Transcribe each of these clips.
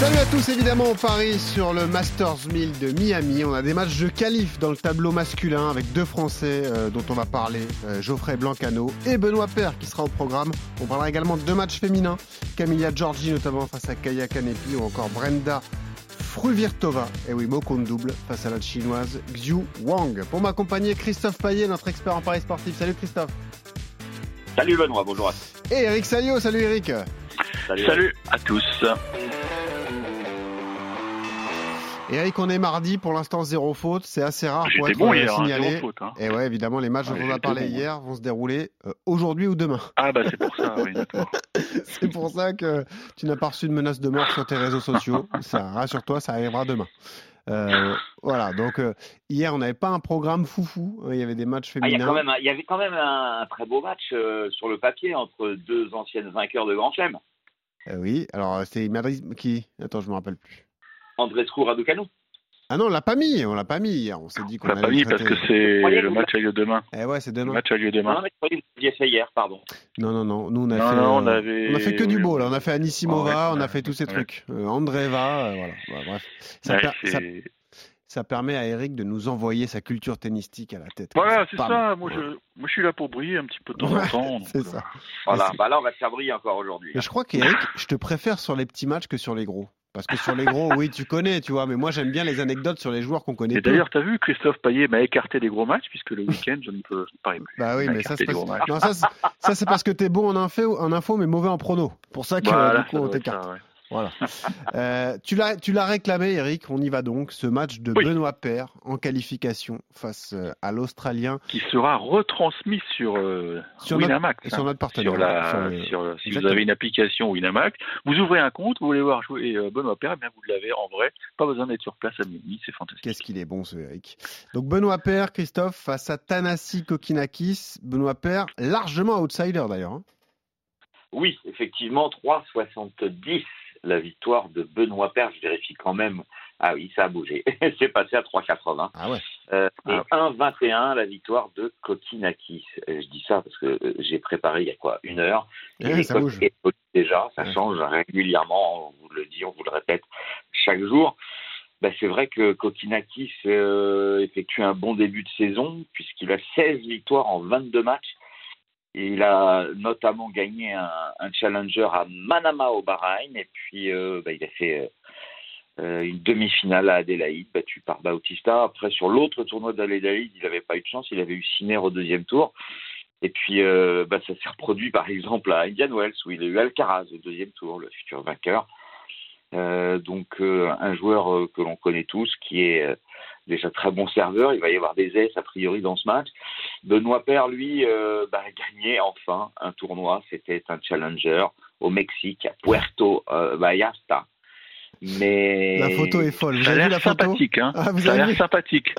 Salut à tous, évidemment, on parie sur le Masters 1000 de Miami. On a des matchs de qualif dans le tableau masculin avec deux Français euh, dont on va parler, euh, Geoffrey Blancano et Benoît Père qui sera au programme. On parlera également de deux matchs féminins, Camilla Giorgi notamment face à Kaya Kanepi ou encore Brenda Fruvirtova, et oui, mot compte double, face à la chinoise Xiu Wang. Pour m'accompagner, Christophe Payet, notre expert en paris sportif. Salut Christophe. Salut Benoît, bonjour à tous. Et Eric Salio, salut Eric. Salut, Salut à tous. Eric, on est mardi, pour l'instant zéro faute, c'est assez rare pour être bon euh, hier, hein, signalé. zéro faute. hein. Et ouais, évidemment, les matchs Ouais, dont on a parlé bon, hier vont se dérouler euh, aujourd'hui ou demain. Ah bah c'est pour ça, oui, d'accord. C'est pour ça que tu n'as pas reçu de menace de mort sur tes réseaux sociaux. Ça, rassure-toi, ça arrivera demain. Euh, voilà, donc euh, hier, on n'avait pas un programme foufou. hein, Il y avait des matchs Ah, il, y a féminins. quand même un- il y avait quand même un, un très beau match euh, sur le papier entre deux anciennes vainqueurs de Grand Chelem, Euh, oui, alors c'est Madrid qui? Attends, je me rappelle plus. Andrescu Raducanu. Ah non, on l'a pas mis, on l'a pas mis hier. On s'est dit On qu'on l'a pas mis le parce que c'est le match a lieu demain. Eh ouais, c'est Le demain. match a lieu Non, demain. mais vous l'aviez fait hier, pardon. Non, non, non. Nous, on a Non, fait. non, on euh, avait- on a fait que du beau là. oui. On a fait Anissimova, Ouais, on a fait tous ces ouais. trucs. Euh, Andreva, euh, voilà. Ouais, bref. Ça, Ouais, per- ça- c'est- ça permet à Eric de nous envoyer sa culture tennistique à la tête. Voilà, c'est ça. Moi, Ouais. je, moi, je suis là pour briller un petit peu de temps Ouais, en temps. c'est euh, ça. Voilà, Mais bah là on va te faire briller encore aujourd'hui. Mais je crois qu'Eric, je te préfère sur les petits matchs que sur les gros. Parce que sur les gros, oui, tu connais, tu vois. Mais moi, j'aime bien les anecdotes sur les joueurs qu'on connaît Et d'ailleurs, t'as vu, Christophe Payet m'a écarté des gros matchs puisque le week-end, je ne peux parie plus. Bah oui, mais ça, c'est parce... ça, ça, parce que t'es bon en info, en info, mais mauvais en prono. Pour ça que Voilà, du coup, on t'écarte. ouais. Voilà. Euh, tu l'as, tu l'as réclamé, Eric. On y va donc. Ce match de Oui. Benoît Paire en qualification face euh, à l'Australien Qui sera retransmis sur, euh, Sur notre- Winamax. sur hein. notre partenaire. Sur la, Sur le- sur, si Exactement. vous avez une application Winamax, vous ouvrez un compte, vous voulez voir jouer euh, Benoît Père, eh bien vous l'avez en vrai. Pas besoin d'être sur place à Miami, c'est fantastique. Qu'est-ce qu'il est bon, ce Eric. Donc Benoît Paire, Christophe, face à Tanasi Kokinakis. Benoît Paire, largement outsider d'ailleurs. hein. Oui, effectivement, 3,70 la victoire de Benoît Père. Je vérifie quand même. Ah oui, ça a bougé. c'est passé à 3,80. Ah ouais. Euh, et Ah. 1,21 la victoire de Kokinakis. Euh, Je dis ça parce que euh, j'ai préparé il y a quoi Une heure. Et Ouais, les ça bouge. déjà, ça Ouais. change régulièrement, on vous le dit, on vous le répète chaque jour. Bah, c'est vrai que Kokinakis euh, effectue un bon début de saison puisqu'il a 16 victoires en 22 matchs. Il a notamment gagné un, challenger à Manama au Bahreïn et puis euh, bah, il a fait euh, euh, une demi-finale à Adélaïde, battu par Bautista. Après, sur l'autre tournoi d'Adélaïde, il n'avait pas eu de chance, il avait eu Sinner au deuxième tour. Et puis, bah, ça s'est reproduit par exemple à Indian Wells, où il a eu Alcaraz au deuxième tour, le futur vainqueur. Donc, un joueur que l'on connaît tous, qui est déjà très bon serveur. Il va y avoir des aises a priori dans ce match. Benoît Père, lui, euh, bah, a gagné enfin un tournoi. C'était un challenger au Mexique, à Puerto euh, Vallarta. Mais La photo est folle. Vous Ça a l'air la photo sympathique, hein. Ah, vous ça a l'air sympathique.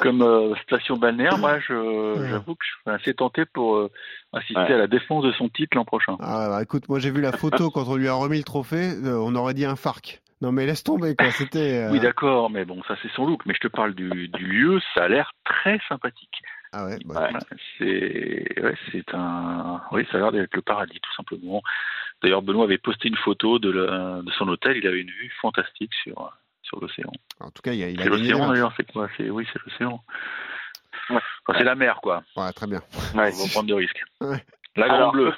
Comme euh, station balnéaire, moi, je, Ouais. j'avoue que je suis assez tenté pour euh, assister Ouais. à la défense de son titre l'an prochain. Ah, bah, écoute, moi j'ai vu la photo quand on lui a remis le trophée. euh, on aurait dit un farc. Non mais laisse tomber quoi. C'était. euh, Oui, d'accord, mais bon, ça c'est son look. Mais je te parle du, du lieu, ça a l'air très sympathique. Ah ouais. bah. Voilà, c'est, ouais, c'est un, oui, ça a l'air d'être le paradis, tout simplement. D'ailleurs, Benoît avait posté une photo de, la- de son hôtel. Il avait une vue fantastique sur, sur l'océan. En tout cas, il a, il a C'est l'océan d'ailleurs, c'est quoi? C'est oui, c'est l'océan. Ouais. Enfin, c'est la mer, quoi. Ouais, très bien. Ouais. On va prendre de risques. Ouais. La grande Alors, bleue.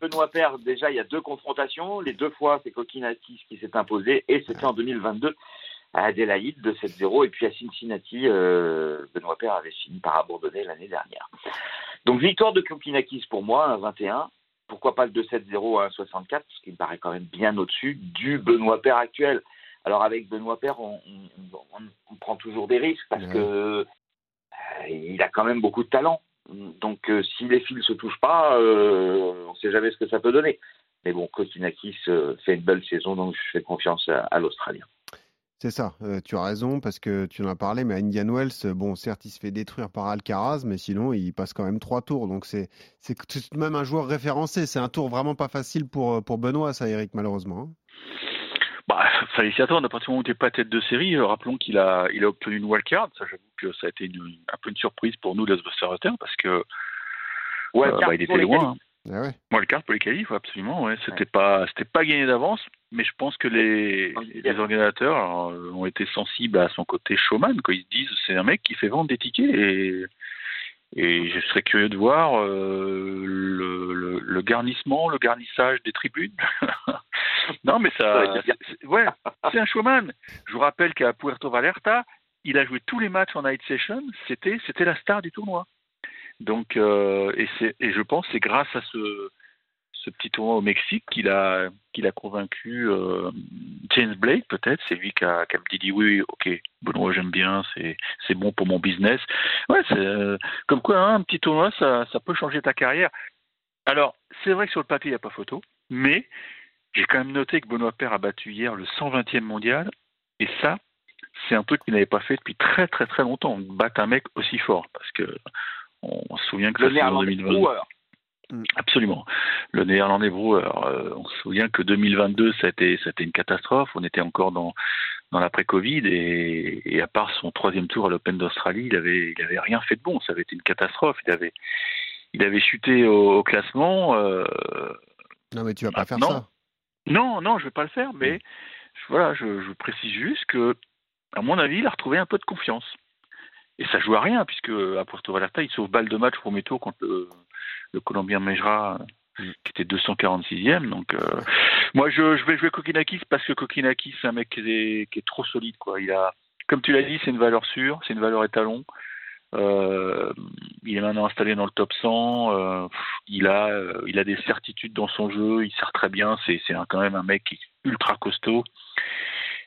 Benoît Père, déjà, il y a deux confrontations. Les deux fois, c'est Kokinakis qui s'est imposé et c'était en 2022 à Adélaïde de 7-0. Et puis à Cincinnati, euh, Benoît Père avait fini par abandonner l'année dernière. Donc victoire de Kokinakis pour moi, un 21. Pourquoi pas le 2-7-0 à 1,64 Parce qu'il me paraît quand même bien au-dessus du Benoît Père actuel. Alors avec Benoît Père, on, on- on- on prend toujours des risques parce Ouais. que euh, il a quand même beaucoup de talent. Donc euh, si les fils se touchent pas, euh, on ne sait jamais ce que ça peut donner. Mais bon, Kokinakis euh, fait une belle saison, donc je fais confiance à, l'Australien. C'est ça, tu as raison, parce que tu en as parlé, mais Indian Wells, bon, certes, il se fait détruire par Alcaraz, mais sinon, il passe quand même trois tours. Donc, c'est tout de même un joueur référencé. C'est un tour vraiment pas facile pour, pour Benoît, ça, Eric, malheureusement. hein. Fallait s'y attendre. À partir du moment où tu n'es pas tête de série, euh, rappelons qu'il a, il a obtenu une wildcard. Ça, j'avoue que ça a été une- un peu une surprise pour nous, les observateurs, parce que Ouais, euh, bah, il était loin. hein. Ah ouais. Wildcard pour les qualifs, ouais, absolument. Ouais. C'était pas, c'était pas gagné d'avance, mais je pense que les, les organisateurs alors, euh, ont été sensibles à son côté showman. Quoi. Ils se disent, c'est un mec qui fait vendre des tickets et, et je serais curieux de voir euh, le, le, le garnissement, le garnissage des tribunes. non, mais Ça c'est- c'est- ouais, c'est un showman. Je vous rappelle qu'à Puerto Vallarta, il a joué tous les matchs en night session. C'était, c'était la star du tournoi. Donc, euh, et, c'est, et je pense que c'est grâce à ce, ce petit tournoi au Mexique qu'il a, qu'il a convaincu euh, James Blake, peut-être. C'est lui qui a, qui a dit oui, ok, Benoît, j'aime bien, c'est, c'est bon pour mon business. Ouais, c'est euh, comme quoi, hein, un petit tournoi, ça, ça peut changer ta carrière. Alors, c'est vrai que sur le papier, il n'y a pas photo, mais j'ai quand même noté que Benoît Paire a battu hier le 120e mondial, et ça, c'est un truc qu'il n'avait pas fait depuis très très très longtemps, battre un mec aussi fort, parce que on se souvient que Le ça c'est en néerlandais 2020. Brouwer. Absolument. Le néerlandais Brouwer. euh, on se souvient que 2022, ça a été, ça a été une catastrophe. On était encore dans, dans l'après-Covid et, et à part son troisième tour à l'Open d'Australie, il avait, il avait rien fait de bon. Ça avait été une catastrophe. Il avait, il avait chuté au, au classement. euh, Non, mais tu vas pas faire non. ça. non, non, je vais pas le faire, mais je- voilà, je, je précise juste que, à mon avis, il a retrouvé un peu de confiance. Et ça joue à rien, puisque à Puerto Vallarta, il sauve balle de match au premier tour contre le, le Colombien Mejra, Mm. qui était 246e. Donc, euh, moi, je, je vais jouer Kokinakis parce que Kokinakis, c'est un mec qui est, qui est trop solide, quoi. Il a, comme tu l'as dit, c'est une valeur sûre, c'est une valeur étalon. Euh, il est maintenant installé dans le top 100. euh, il a, il a des certitudes dans son jeu. Il sert très bien. C'est, quand même un mec qui est ultra costaud.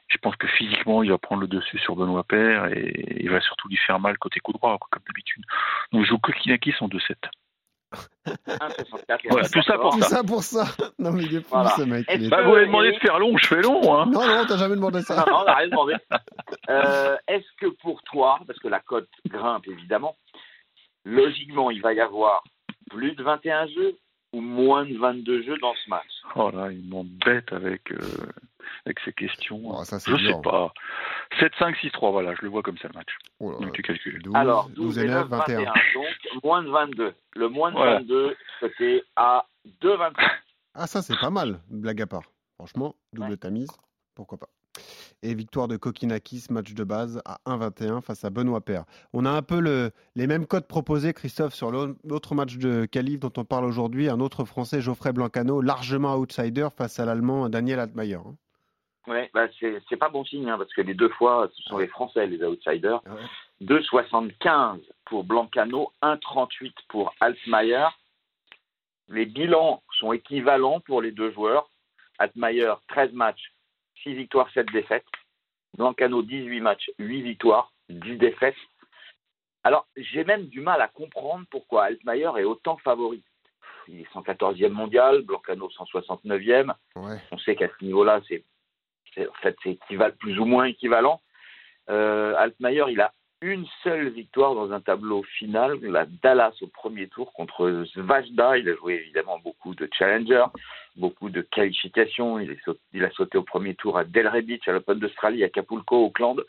Je pense que physiquement, il va prendre le dessus sur Benoît Paire et il va surtout lui faire mal côté coup droit, quoi, comme d'habitude. Donc, je joue Kokinakis en 2-7. 1,64 et Voilà, tout ça pour Tout ça. ça pour ça. Non, mais il est fou, Voilà. ce mec. il est- Est-ce Bah, vous m'avez demandé de faire long, je fais long, hein. Non, non, t'as jamais demandé Non, ça. non, on n'a rien demandé. Euh, Est-ce que pour toi, parce que la cote grimpe évidemment, logiquement, il va y avoir plus de 21 jeux ou moins de 22 jeux dans ce match Oh là, il m'embête avec, euh, avec ces questions. Oh, ça, c'est je dur. sais pas. 7-5-6-3, voilà, je le vois comme ça le match. Oh là. Donc tu calcules. 12, Alors, 12 et 9, 21. donc moins de 22. Le moins de Voilà. 22, c'était à 2,25. Ah, ça, c'est pas mal, blague à part. Franchement, double Ouais. tamise, pourquoi pas. Et victoire de Kokinakis, match de base à 1,21 face à Benoît Paire. On a un peu le, les mêmes codes proposés, Christophe, sur l'au- l'autre match de qualif dont on parle aujourd'hui. Un autre Français, Geoffrey Blancano, largement outsider face à l'Allemand Daniel Altmaier. hein. Ouais, bah c'est c'est pas bon signe, hein, parce que les deux fois, ce sont les Français, les outsiders. Ouais. 2,75 pour Blancano, 1,38 pour Altmaier. Les bilans sont équivalents pour les deux joueurs. Altmaier, 13 matchs, 6 victoires, 7 défaites. Blancano, 18 matchs, 8 victoires, 10 défaites. Alors, j'ai même du mal à comprendre pourquoi Altmaier est autant favori. Il est 114e mondial, Blancano 169e. Ouais. On sait qu'à ce niveau-là, c'est en fait c'est plus ou moins équivalent. Euh, Altmaier, il a une seule victoire dans un tableau final, la Dallas au premier tour contre Zvajda. Il a joué évidemment beaucoup de challenger, beaucoup de qualifications. Il a sauté au premier tour à Delray Beach, à l'Open d'Australie, à Capulco, Auckland.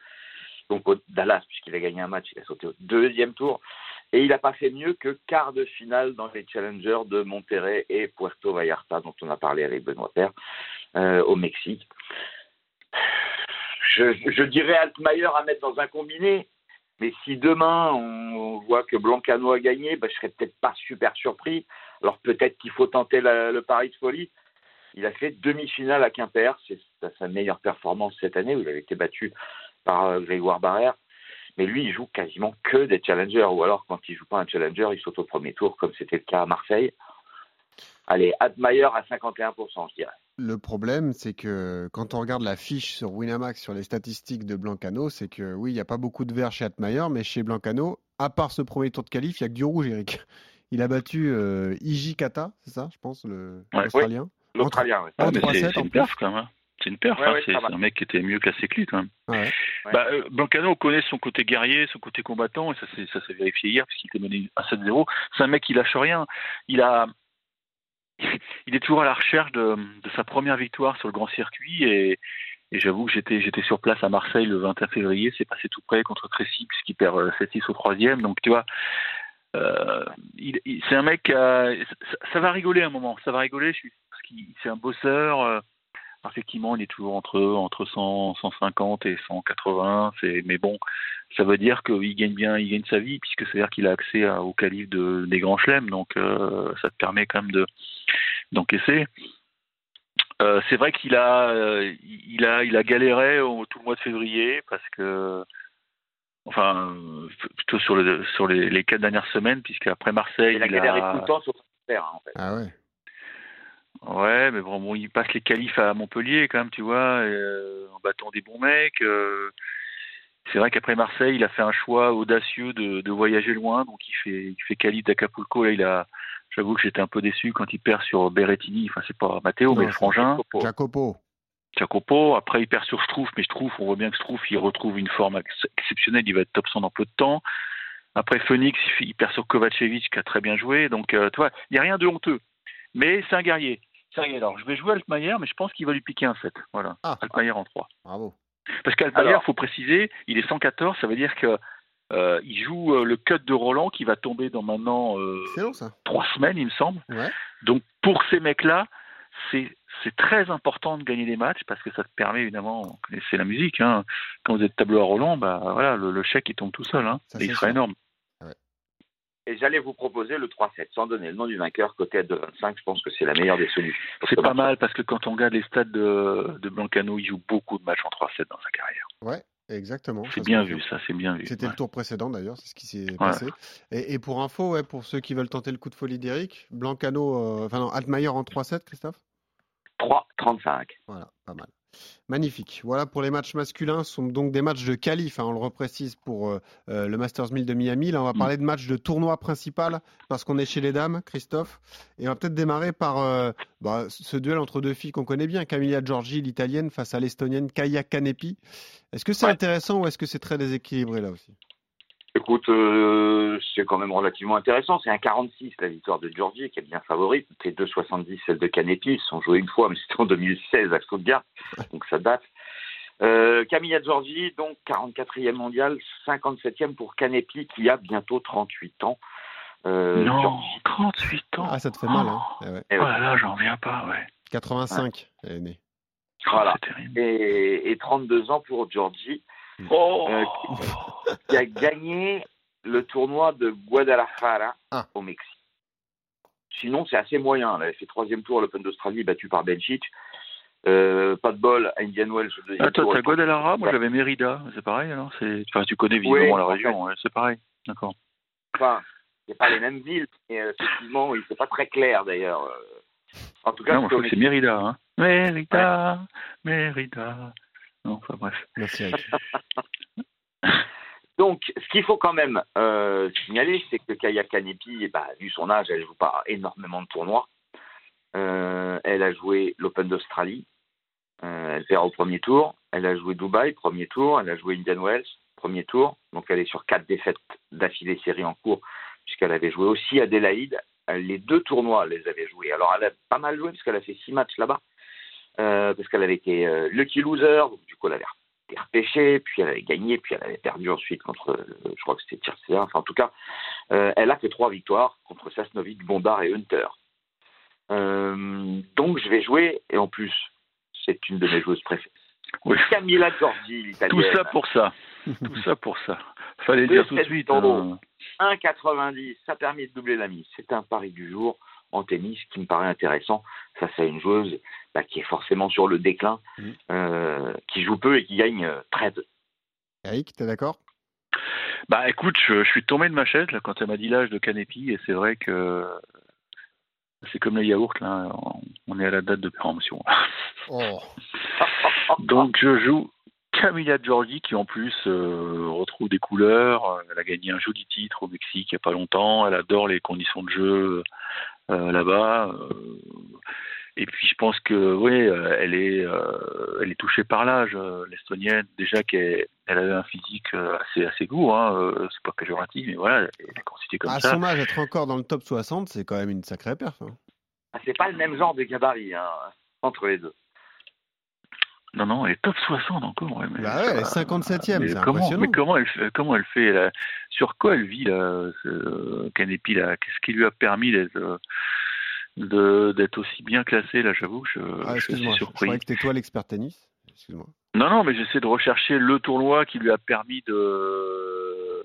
Donc au Dallas, puisqu'il a gagné un match, il a sauté au deuxième tour. Et il n'a pas fait mieux que quart de finale dans les challengers de Monterrey et Puerto Vallarta, dont on a parlé avec Benoît Père, euh, au Mexique. Je, je dirais Altmaier à mettre dans un combiné, mais si demain on voit que Blancano a gagné, ben, je serais peut-être pas super surpris. Alors peut-être qu'il faut tenter le pari de folie. Il a fait demi-finale à Quimper, c'est sa- sa meilleure performance cette année où il avait été battu par euh, Grégoire Barrère. Mais lui, il joue quasiment que des challengers, ou alors quand il joue pas un challenger, il saute au premier tour, comme c'était le cas à Marseille. Allez, Admire à 51%, je dirais. Le problème, c'est que quand on regarde la fiche sur Winamax sur les statistiques de Blancano, c'est que oui, il n'y a pas beaucoup de verts chez Atmayer, mais chez Blancano, à part ce premier tour de qualif, il n'y a que du rouge, Eric. Il a battu euh, Iji Kata, c'est ça, je pense, le- Ouais. l'Australien. L'Australien, ouais. En Ah, 3-7 c'est une perf quand même. hein. C'est une perf, Ouais, hein, ouais, c'est un mec qui était mieux classé que lui quand même. Ouais. Bah, euh, Blancano connaît son côté guerrier, son côté combattant, et ça s'est ça s'est vérifié hier puisqu'il était mené à 7-0. C'est un mec qui lâche rien. Il a, il est toujours à la recherche de, sa première victoire sur le grand circuit et, j'avoue que j'étais j'étais sur place à Marseille le 21 février, c'est passé tout près contre Tracy puisqu'il perd euh, 7-6 au troisième. Donc tu vois, euh, c'est un mec qui ça va rigoler un moment, ça va rigoler je suis- parce qu'il c'est un bosseur. euh, effectivement, il est toujours entre entre 100, 150 et 180. C'est mais bon, ça veut dire qu'il gagne bien, il gagne sa vie puisque c'est à dire qu'il a accès à- au calife de, des grands chelems. Donc euh, ça te permet quand même de d'encaisser. Euh, c'est vrai qu'il a, euh, il a, il a galéré au, tout le mois de février parce que, enfin, plutôt sur, le, sur les, les quatre dernières semaines, puisqu'après Marseille, Il a il galéré a- tout le temps sur son père, hein, en fait. Ah ouais. Ouais, mais bon, bon, il passe les qualifs à Montpellier quand même, tu vois, euh, en battant des bons mecs. euh. c'est vrai qu'après Marseille, il a fait un choix audacieux de, de voyager loin, donc il fait, il fait qualif d'Acapulco. Là, il a, j'avoue que j'étais un peu déçu quand il perd sur Berrettini. Enfin, c'est pas Matteo, mais frangin. Jacopo. Jacopo. Après, il perd sur Schtroumpf, mais Schtroumpf, on voit bien que Schtroumpf, il retrouve une forme ex- exceptionnelle. Il va être top 100 dans peu de temps. Après, Phoenix, il perd sur Kovacevic, qui a très bien joué. Donc, euh, tu vois, il n'y a rien de honteux. Mais c'est un guerrier. C'est un guerrier. Alors, je vais jouer Altmaier, mais je pense qu'il va lui piquer un 7. Voilà. Ah. Altmaier en 3. Bravo. Parce qu'Altmaier, il faut préciser, il est 114, ça veut dire que euh, il joue euh, le cut de Roland qui va tomber dans maintenant euh, ça. trois semaines, il me semble. Ouais. Donc pour ces mecs-là, c'est c'est très important de gagner des matchs parce que ça te permet évidemment, vous connaissez la musique, hein, quand vous êtes tableau à Roland, bah voilà, le, le chèque il tombe tout seul, hein, Ça, et il c'est sera énorme. Et j'allais vous proposer le 3-7, sans donner le nom du vainqueur, côté à 2,25. Je pense que c'est la meilleure des solutions. C'est pas mal parce que quand on regarde les stats de, de Blancano, il joue beaucoup de matchs en 3-7 dans sa carrière. Ouais, exactement. C'est bien vu, ça, c'est bien vu. C'était ouais. le tour précédent d'ailleurs, c'est ce qui s'est passé. Et, et pour info, ouais, pour ceux qui veulent tenter le coup de folie d'Eric, Blancano, euh, enfin non, Altmaier en 3-7, Christophe? 3-35. Voilà, pas mal. Magnifique. Voilà pour les matchs masculins. Ce sont donc des matchs de qualif, hein, on le reprécise pour euh, euh, le Masters 1000 de Miami. Là, on va Mm. parler de matchs de tournoi principal parce qu'on est chez les dames, Christophe. Et on va peut-être démarrer par euh, bah, ce duel entre deux filles qu'on connaît bien, Camilla Giorgi, l'italienne, face à l'estonienne Kaya Kanepi. Est-ce que c'est Ouais. intéressant ou est-ce que c'est très déséquilibré là aussi? Écoute, euh, c'est quand même relativement intéressant. C'est un 46 la victoire de Georgie qui est bien favorite. C'est 2,70 celle de Canetti. Ils se sont joués une fois, mais c'était en 2016 à Stuttgart, donc ça date. Euh, Camilla Giorgi, donc 44e mondial, 57e pour Canepi qui a bientôt 38 ans. Euh, non, Giorgi- 38 ans. Ah, ça te fait mal, hein Eh ouais. Eh Oh ouais. là là, j'en reviens pas, ouais. 85, elle est née. Oh, Voilà. Et, et 32 ans pour Georgie, Oh Euh, qui a gagné le tournoi de Guadalajara Ah. au Mexique. Sinon, c'est assez moyen. Elle avait fait troisième tour à l'Open d'Australie, battu par Belgic. Euh, pas de bol, à Indian Wells au deuxième Ah, t'as Guadalajara, moi j'avais Mérida, c'est pareil alors. Enfin, tu connais visiblement Oui, la en région, ouais, c'est pareil, d'accord. Enfin, c'est pas les mêmes villes, mais euh, effectivement, il c'est pas très clair d'ailleurs. Euh, En tout cas, Non, moi, je crois que c'est Mexique. Mérida, hein. Mérida, Mérida. Non, enfin bref. Merci Eric. Donc, ce qu'il faut quand même euh, signaler, c'est que Kaya Kanepi, bah, vu son âge, elle joue pas énormément de tournois. Euh, elle a joué l'Open d'Australie, euh, elle perd au premier tour. Elle a joué Dubaï, premier tour. Elle a joué Indian Wells, premier tour. Donc, elle est sur quatre défaites d'affilée série en cours, puisqu'elle avait joué aussi Adélaïde. Les deux tournois, elle les avait joués. Alors, elle a pas mal joué, parce qu'elle a fait six matchs là-bas, euh, parce qu'elle avait été euh, lucky loser. Donc, du coup, elle avait été repêchée, puis elle avait gagné, puis elle avait perdu ensuite contre, euh, je crois que c'était Tircea. Enfin, en tout cas, euh, elle a que trois victoires contre Sasnovic, Bombard et Hunter. Donc, je vais jouer, et en plus, c'est une de mes joueuses préférées. Oui. Camilla Giorgi, l'italienne. Tout ça pour ça. Tout ça pour ça. Fallait le dire tout de 2,7 suite. euros. hein. 1,90, ça permet de doubler la mise. C'est un pari du jour en tennis qui me paraît intéressant. Ça, c'est une joueuse bah, qui est forcément sur le déclin, Mhm. euh, qui joue peu et qui gagne euh, très peu. Eric, t'es d'accord? Bah écoute, je, je suis tombé de ma chaise là, quand elle m'a dit l'âge de Canepi et c'est vrai que c'est comme les yaourts là, on- on est à la date de péremption. Oh, Donc je joue Camilla Giorgi qui en plus euh, retrouve des couleurs. Elle a gagné un joli titre au Mexique il n'y a pas longtemps. Elle adore les conditions de jeu euh, là-bas. Euh, Et puis je pense que oui, euh, elle est, euh, elle est touchée par l'âge, euh, l'estonienne. Déjà qu'elle elle avait un physique euh, assez, assez lourd. Hein, euh, c'est pas péjoratif, mais voilà, elle est constituée comme À ça. son âge, être encore dans le top 60, c'est quand même une sacrée perf. hein. Ah, c'est pas le même genre de gabarit hein, entre les deux. Non, non, elle est top 60 encore. Ouais, mais Bah ouais, elle est ça- 57e, mais c'est comment, impressionnant. Mais comment elle, fait- comment elle fait là Sur quoi elle vit là, ce- Kanepi là? Qu'est-ce qui lui a permis d'être euh, de- d'être aussi bien classée là? J'avoue, je, Ah, je suis je surpris. croyais que c'était toi l'expert tennis. Excuse-moi. Non, non, mais j'essaie de rechercher le tournoi qui lui a permis de.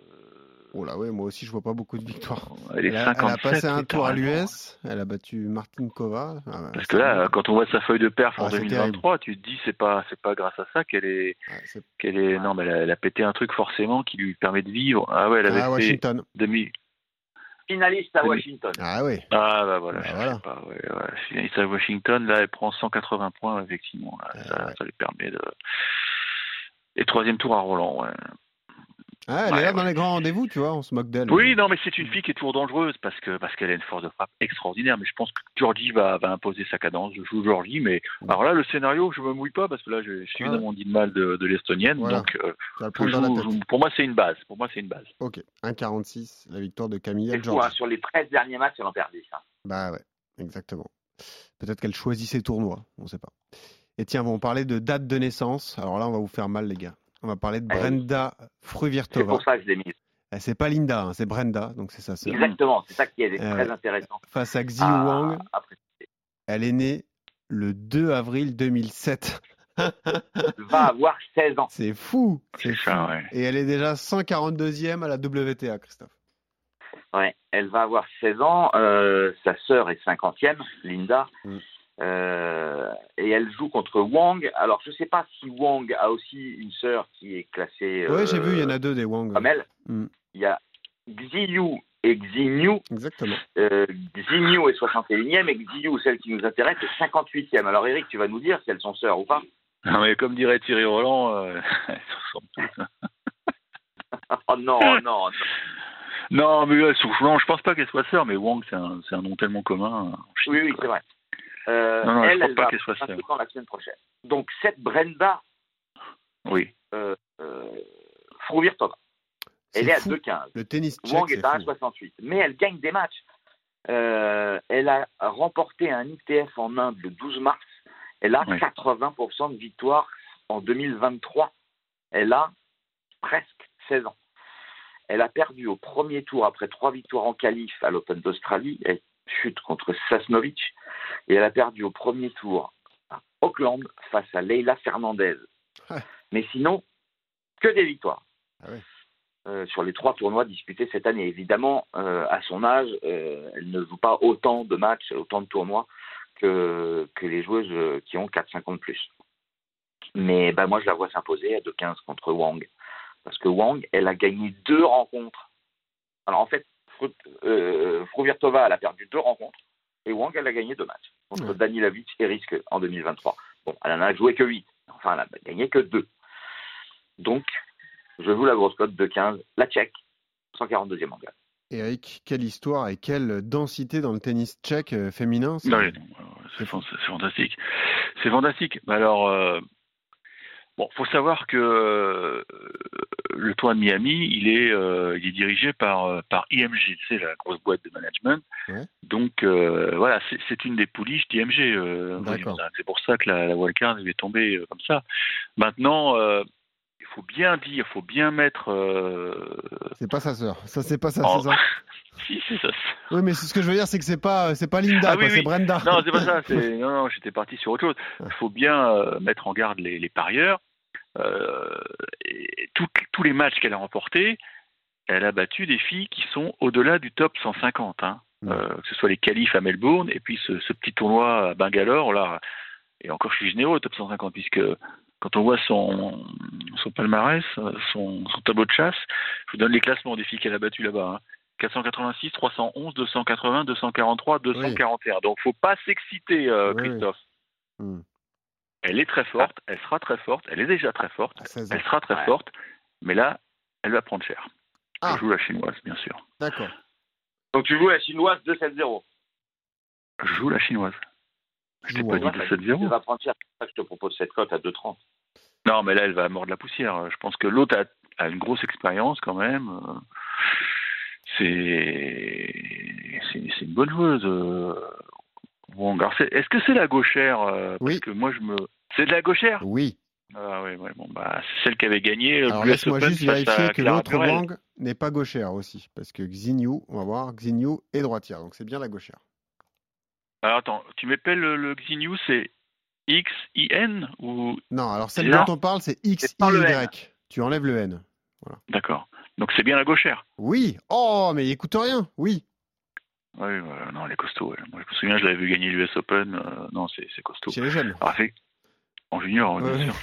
Oh là ouais, moi aussi je vois pas beaucoup de victoires. Elle est Elle a, elle a 57. passé un tour à l'US, elle a battu Martinkova. Ah ouais, Parce que là, quand on voit sa feuille de perf en Ah, c'est 2023, tu te dis c'est pas c'est pas grâce à ça qu'elle est c'est- qu'elle est non mais elle a, elle a pété un truc forcément qui lui permet de vivre. Ah ouais, elle avait Ah, fait Washington. demi. Finaliste à Oui. Washington. Ah ouais. Ah bah voilà, Bah, je voilà. sais pas. Ouais, ouais. Finaliste à Washington, là elle prend 180 points effectivement. Là, Ah, ça, ouais. ça lui permet de. Et troisième tour à Roland. Ouais. Ah, elle Ouais, est là ouais. dans les grands rendez-vous, tu vois, on se moque d'elle. Oui, non, mais c'est une fille qui est toujours dangereuse parce que parce qu'elle a une force de frappe extraordinaire. Mais je pense que Georgie va, va imposer sa cadence. Je joue Georgie, mais alors là, le scénario, je me mouille pas parce que là, je, je suis Ah. évidemment dit de mal de, de l'estonienne. Voilà. Donc, euh, je dans joue- je- pour moi, c'est une base. Pour moi, c'est une base. Ok, 1,46, la victoire de Camilla C'est hein, sur les 13 derniers matchs, elle en perd 10. hein. Bah ouais, exactement. Peut-être qu'elle choisit ses tournois, on sait pas. Et tiens, on parlait de date de naissance. Alors là, on va vous faire mal, les gars. On va parler de Ah oui. Brenda C'est Fruvirtova. pour ça que je l'ai mise. Eh, C'est pas Linda, hein, c'est Brenda, donc c'est sa sœur. Exactement, c'est ça qui est Euh, très intéressant. Face à Xiu à- Wang, à elle est née le 2 avril 2007. Elle va avoir 16 ans. C'est fou, c'est C'est fou. ça, ouais. Et elle est déjà 142e à la WTA, Christophe. Ouais, elle va avoir 16 ans. euh, sa sœur est 50e, Linda. Mm. Euh, et elle joue contre Wang. Alors, je ne sais pas si Wang a aussi une sœur qui est classée Ouais, j'ai euh, vu, il y en a deux des Wang. comme elle. Mm. Il y a Xiyu et Xinyu. Exactement. Euh, Xinyu est 61e et Xiyu, celle qui nous intéresse, est 58e. Alors, Eric, tu vas nous dire si elles sont sœurs ou pas Non, mais comme dirait Thierry Roland, euh, elles se ressemblent toutes. Oh non, oh non, non. Non, mais elles sont- non, je pense pas qu'elles soient sœurs, mais Wang, c'est un, nom tellement commun. en Chine, Oui, oui, c'est vrai. Euh, Non, non, je elle, pense elle pas qu'elle soit avoir sœur. 25 ans la semaine prochaine. Donc, cette Brenda Oui. euh, euh, Fruvirtova, elle est à fou. 2,15. Le tennis tchèque, Wang est à fou. 1,68. Mais elle gagne des matchs. Euh, elle a remporté un ITF en Inde le 12 mars. Elle a Oui. 80% de victoires en 2023. Elle a presque 16 ans. Elle a perdu au premier tour après trois victoires en qualif à l'Open d'Australie. Elle chute contre Sasnovic. Et elle a perdu au premier tour à Auckland face à Leila Fernandez. Ouais. Mais sinon, que des victoires. Ah ouais. Euh, sur les trois tournois disputés cette année. Évidemment, euh, à son âge, euh, elle ne joue pas autant de matchs, autant de tournois que, que les joueuses qui ont 4-5 ans de plus. Mais bah, moi, je la vois s'imposer à 2-15 contre Wang. Parce que Wang, elle a gagné deux rencontres. Alors en fait, euh, Fruvirtova, elle a perdu deux rencontres. Et Wang, elle a gagné deux matchs. Contre Ouais. Danilovic et Riske en 2023. Bon, elle en a joué que 8. Enfin, elle a gagné que deux. Donc, je joue la grosse cote de 15, la tchèque, 142e mondial. Eric, quelle histoire et quelle densité dans le tennis tchèque euh, féminin. c'est- euh, c'est fan- c'est fantastique. C'est fantastique. Mais alors, euh, bon, faut savoir que euh, le tournoi de Miami, il est, euh, il est dirigé par, euh, par IMG, c'est la grosse boîte de management. Ouais. Donc, euh, voilà, c'est- une des pouliches d'IMG. c'est pour ça que la, la wildcard est tombée comme ça. Maintenant, faut bien dire, il faut bien mettre. euh, C'est pas sa sœur. Ça, c'est pas en- c'est ça. si, c'est ça. Oui, mais ce que je veux dire, c'est que c'est pas, c'est pas Linda, Ah oui, c'est. Brenda. Non, c'est pas ça. Non, non, j'étais parti sur autre chose. Il faut bien euh, mettre en garde les, les parieurs. Euh, et tout- tous les matchs qu'elle a remportés, elle a battu des filles qui sont au-delà du top 150. Hein. Euh, que ce soit les qualifs à Melbourne et puis ce, ce petit tournoi à Bangalore. Là, et encore, je suis généreux au top 150 puisque quand on voit son, son palmarès, euh, son, son tableau de chasse, je vous donne les classements des filles qu'elle a battues là-bas. hein. 486, 311, 280, 243, 241. Donc, faut pas s'exciter, euh, Oui, oui. Christophe. Hmm. Elle est très forte, elle sera très forte, elle est déjà très forte, À 16 ans. elle sera très Ouais. forte, mais là, elle va prendre cher. Ah. Je joue la chinoise, bien sûr. D'accord. Donc tu joues la chinoise 2-7-0. Je joue la chinoise. Je t'ai pas dit Ouais, de bah, 7-0. Tu vas prendre cher. C'est pour ça que je te propose cette cote à 2,30. Non, mais là, elle va mordre la poussière. Je pense que l'autre a, a une grosse expérience quand même. Euh, C'est une bonne joueuse. euh. Alors, c'est- Est-ce que c'est la gauchère euh, Oui. Parce que moi, je me. C'est de la gauchère? Oui. Ah ouais, ouais. Bon, bah, c'est celle qui avait gagné Alors US laisse-moi juste vérifier que l'autre. Wang n'est pas gauchère aussi. Parce que Xinyu, on va voir, Xinyu est droitière. Donc c'est bien la gauchère. Alors attends, tu m'appelles le, le Xinyu, c'est X-I-N ou. Non, alors celle C'est dont on parle, c'est X, C'est pas le Y. N. Tu enlèves le N. D'accord. Donc c'est bien la gauchère. Oui. Oh, mais il écoute rien. Oui. Oui, non, elle est costaud. ouais. Moi, je me souviens, je l'avais vu gagner l'US Open. euh, non, c'est c'est costaud. Chez les jeunes. Alors, c'est- en junior, oui, bien Ouais. sûr.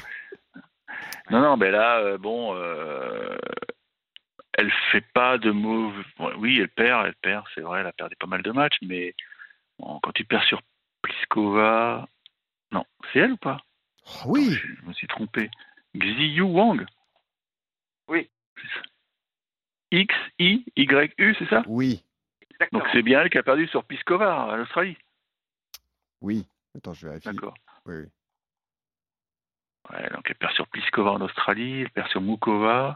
Non, non, mais là, euh, bon, euh, elle fait pas de bon, oui, elle perd, elle perd, c'est vrai, elle a perdu pas mal de matchs, mais bon, quand tu perds sur Pliskova. Non, c'est elle ou pas? Oh, oui. Je je me suis trompé. Xiyu Wang Oui. X-I-Y-U, c'est ça? Oui. Exactement. Donc c'est bien elle qui a perdu sur Pliskova à l'Australie. Oui. Attends, je vérifie. D'accord. Oui, oui. Ouais, donc elle perd sur Pliskova en Australie, elle perd sur Mukova,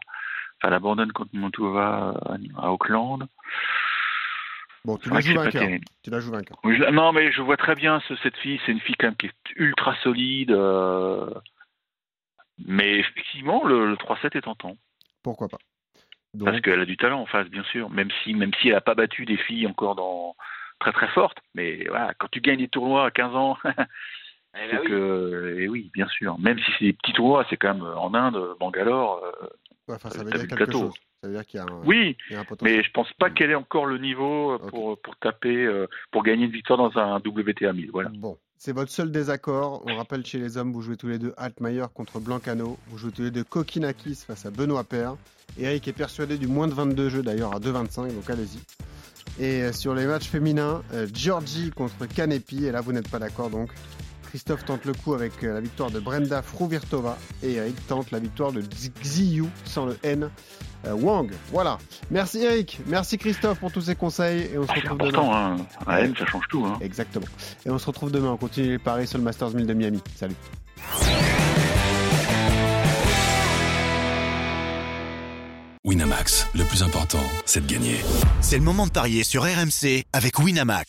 enfin, elle abandonne contre Montova à, à Auckland. Bon, tu la joues vainqueur. terrible. Tu la joues vainqueur. Oui, je- non, mais je vois très bien ce- cette fille, c'est une fille quand même qui est ultra solide. euh, Mais effectivement, le, le 3-7 est tentant. Pourquoi pas Parce qu'elle a du talent en face, bien sûr. Même si, même si elle n'a pas battu des filles encore dans très très fortes. Mais voilà, quand tu gagnes des tournois à 15 ans, Eh ben c'est oui. que, et oui, bien sûr. Même si c'est des petits tournois, c'est quand même euh, en Inde, Bangalore. Euh, enfin, ça veut dire quelque chose. Ça veut dire qu'il y a un, Oui, il y a un potentiel. mais je pense pas qu'elle ait encore le niveau euh, pour, pour taper, euh, pour gagner une victoire dans un WTA 1000. Voilà. Bon, c'est votre seul désaccord. On rappelle chez les hommes, vous jouez tous les deux Altmaier contre Blancano. Vous jouez tous les deux Kokinakis face à Benoît Paire. Eric est persuadé du moins de 22 jeux d'ailleurs à 2,25, donc allez-y. Et euh, sur les matchs féminins, euh, Georgie contre Kanepi. Et là, vous n'êtes pas d'accord donc. Christophe tente le coup avec euh, la victoire de Brenda Fruvirtova et Eric tente la victoire de Xiyu sans le N. euh, Wang, voilà. Merci Eric, merci Christophe pour tous ces conseils et on se Ah, c'est retrouve demain. important, hein. À M, ça change tout. Hein. Exactement. Et on se retrouve demain. On continue les paris sur le Masters 1000 de Miami. Salut. Winamax, le plus important, c'est de gagner. C'est le moment de parier sur RMC avec Winamax.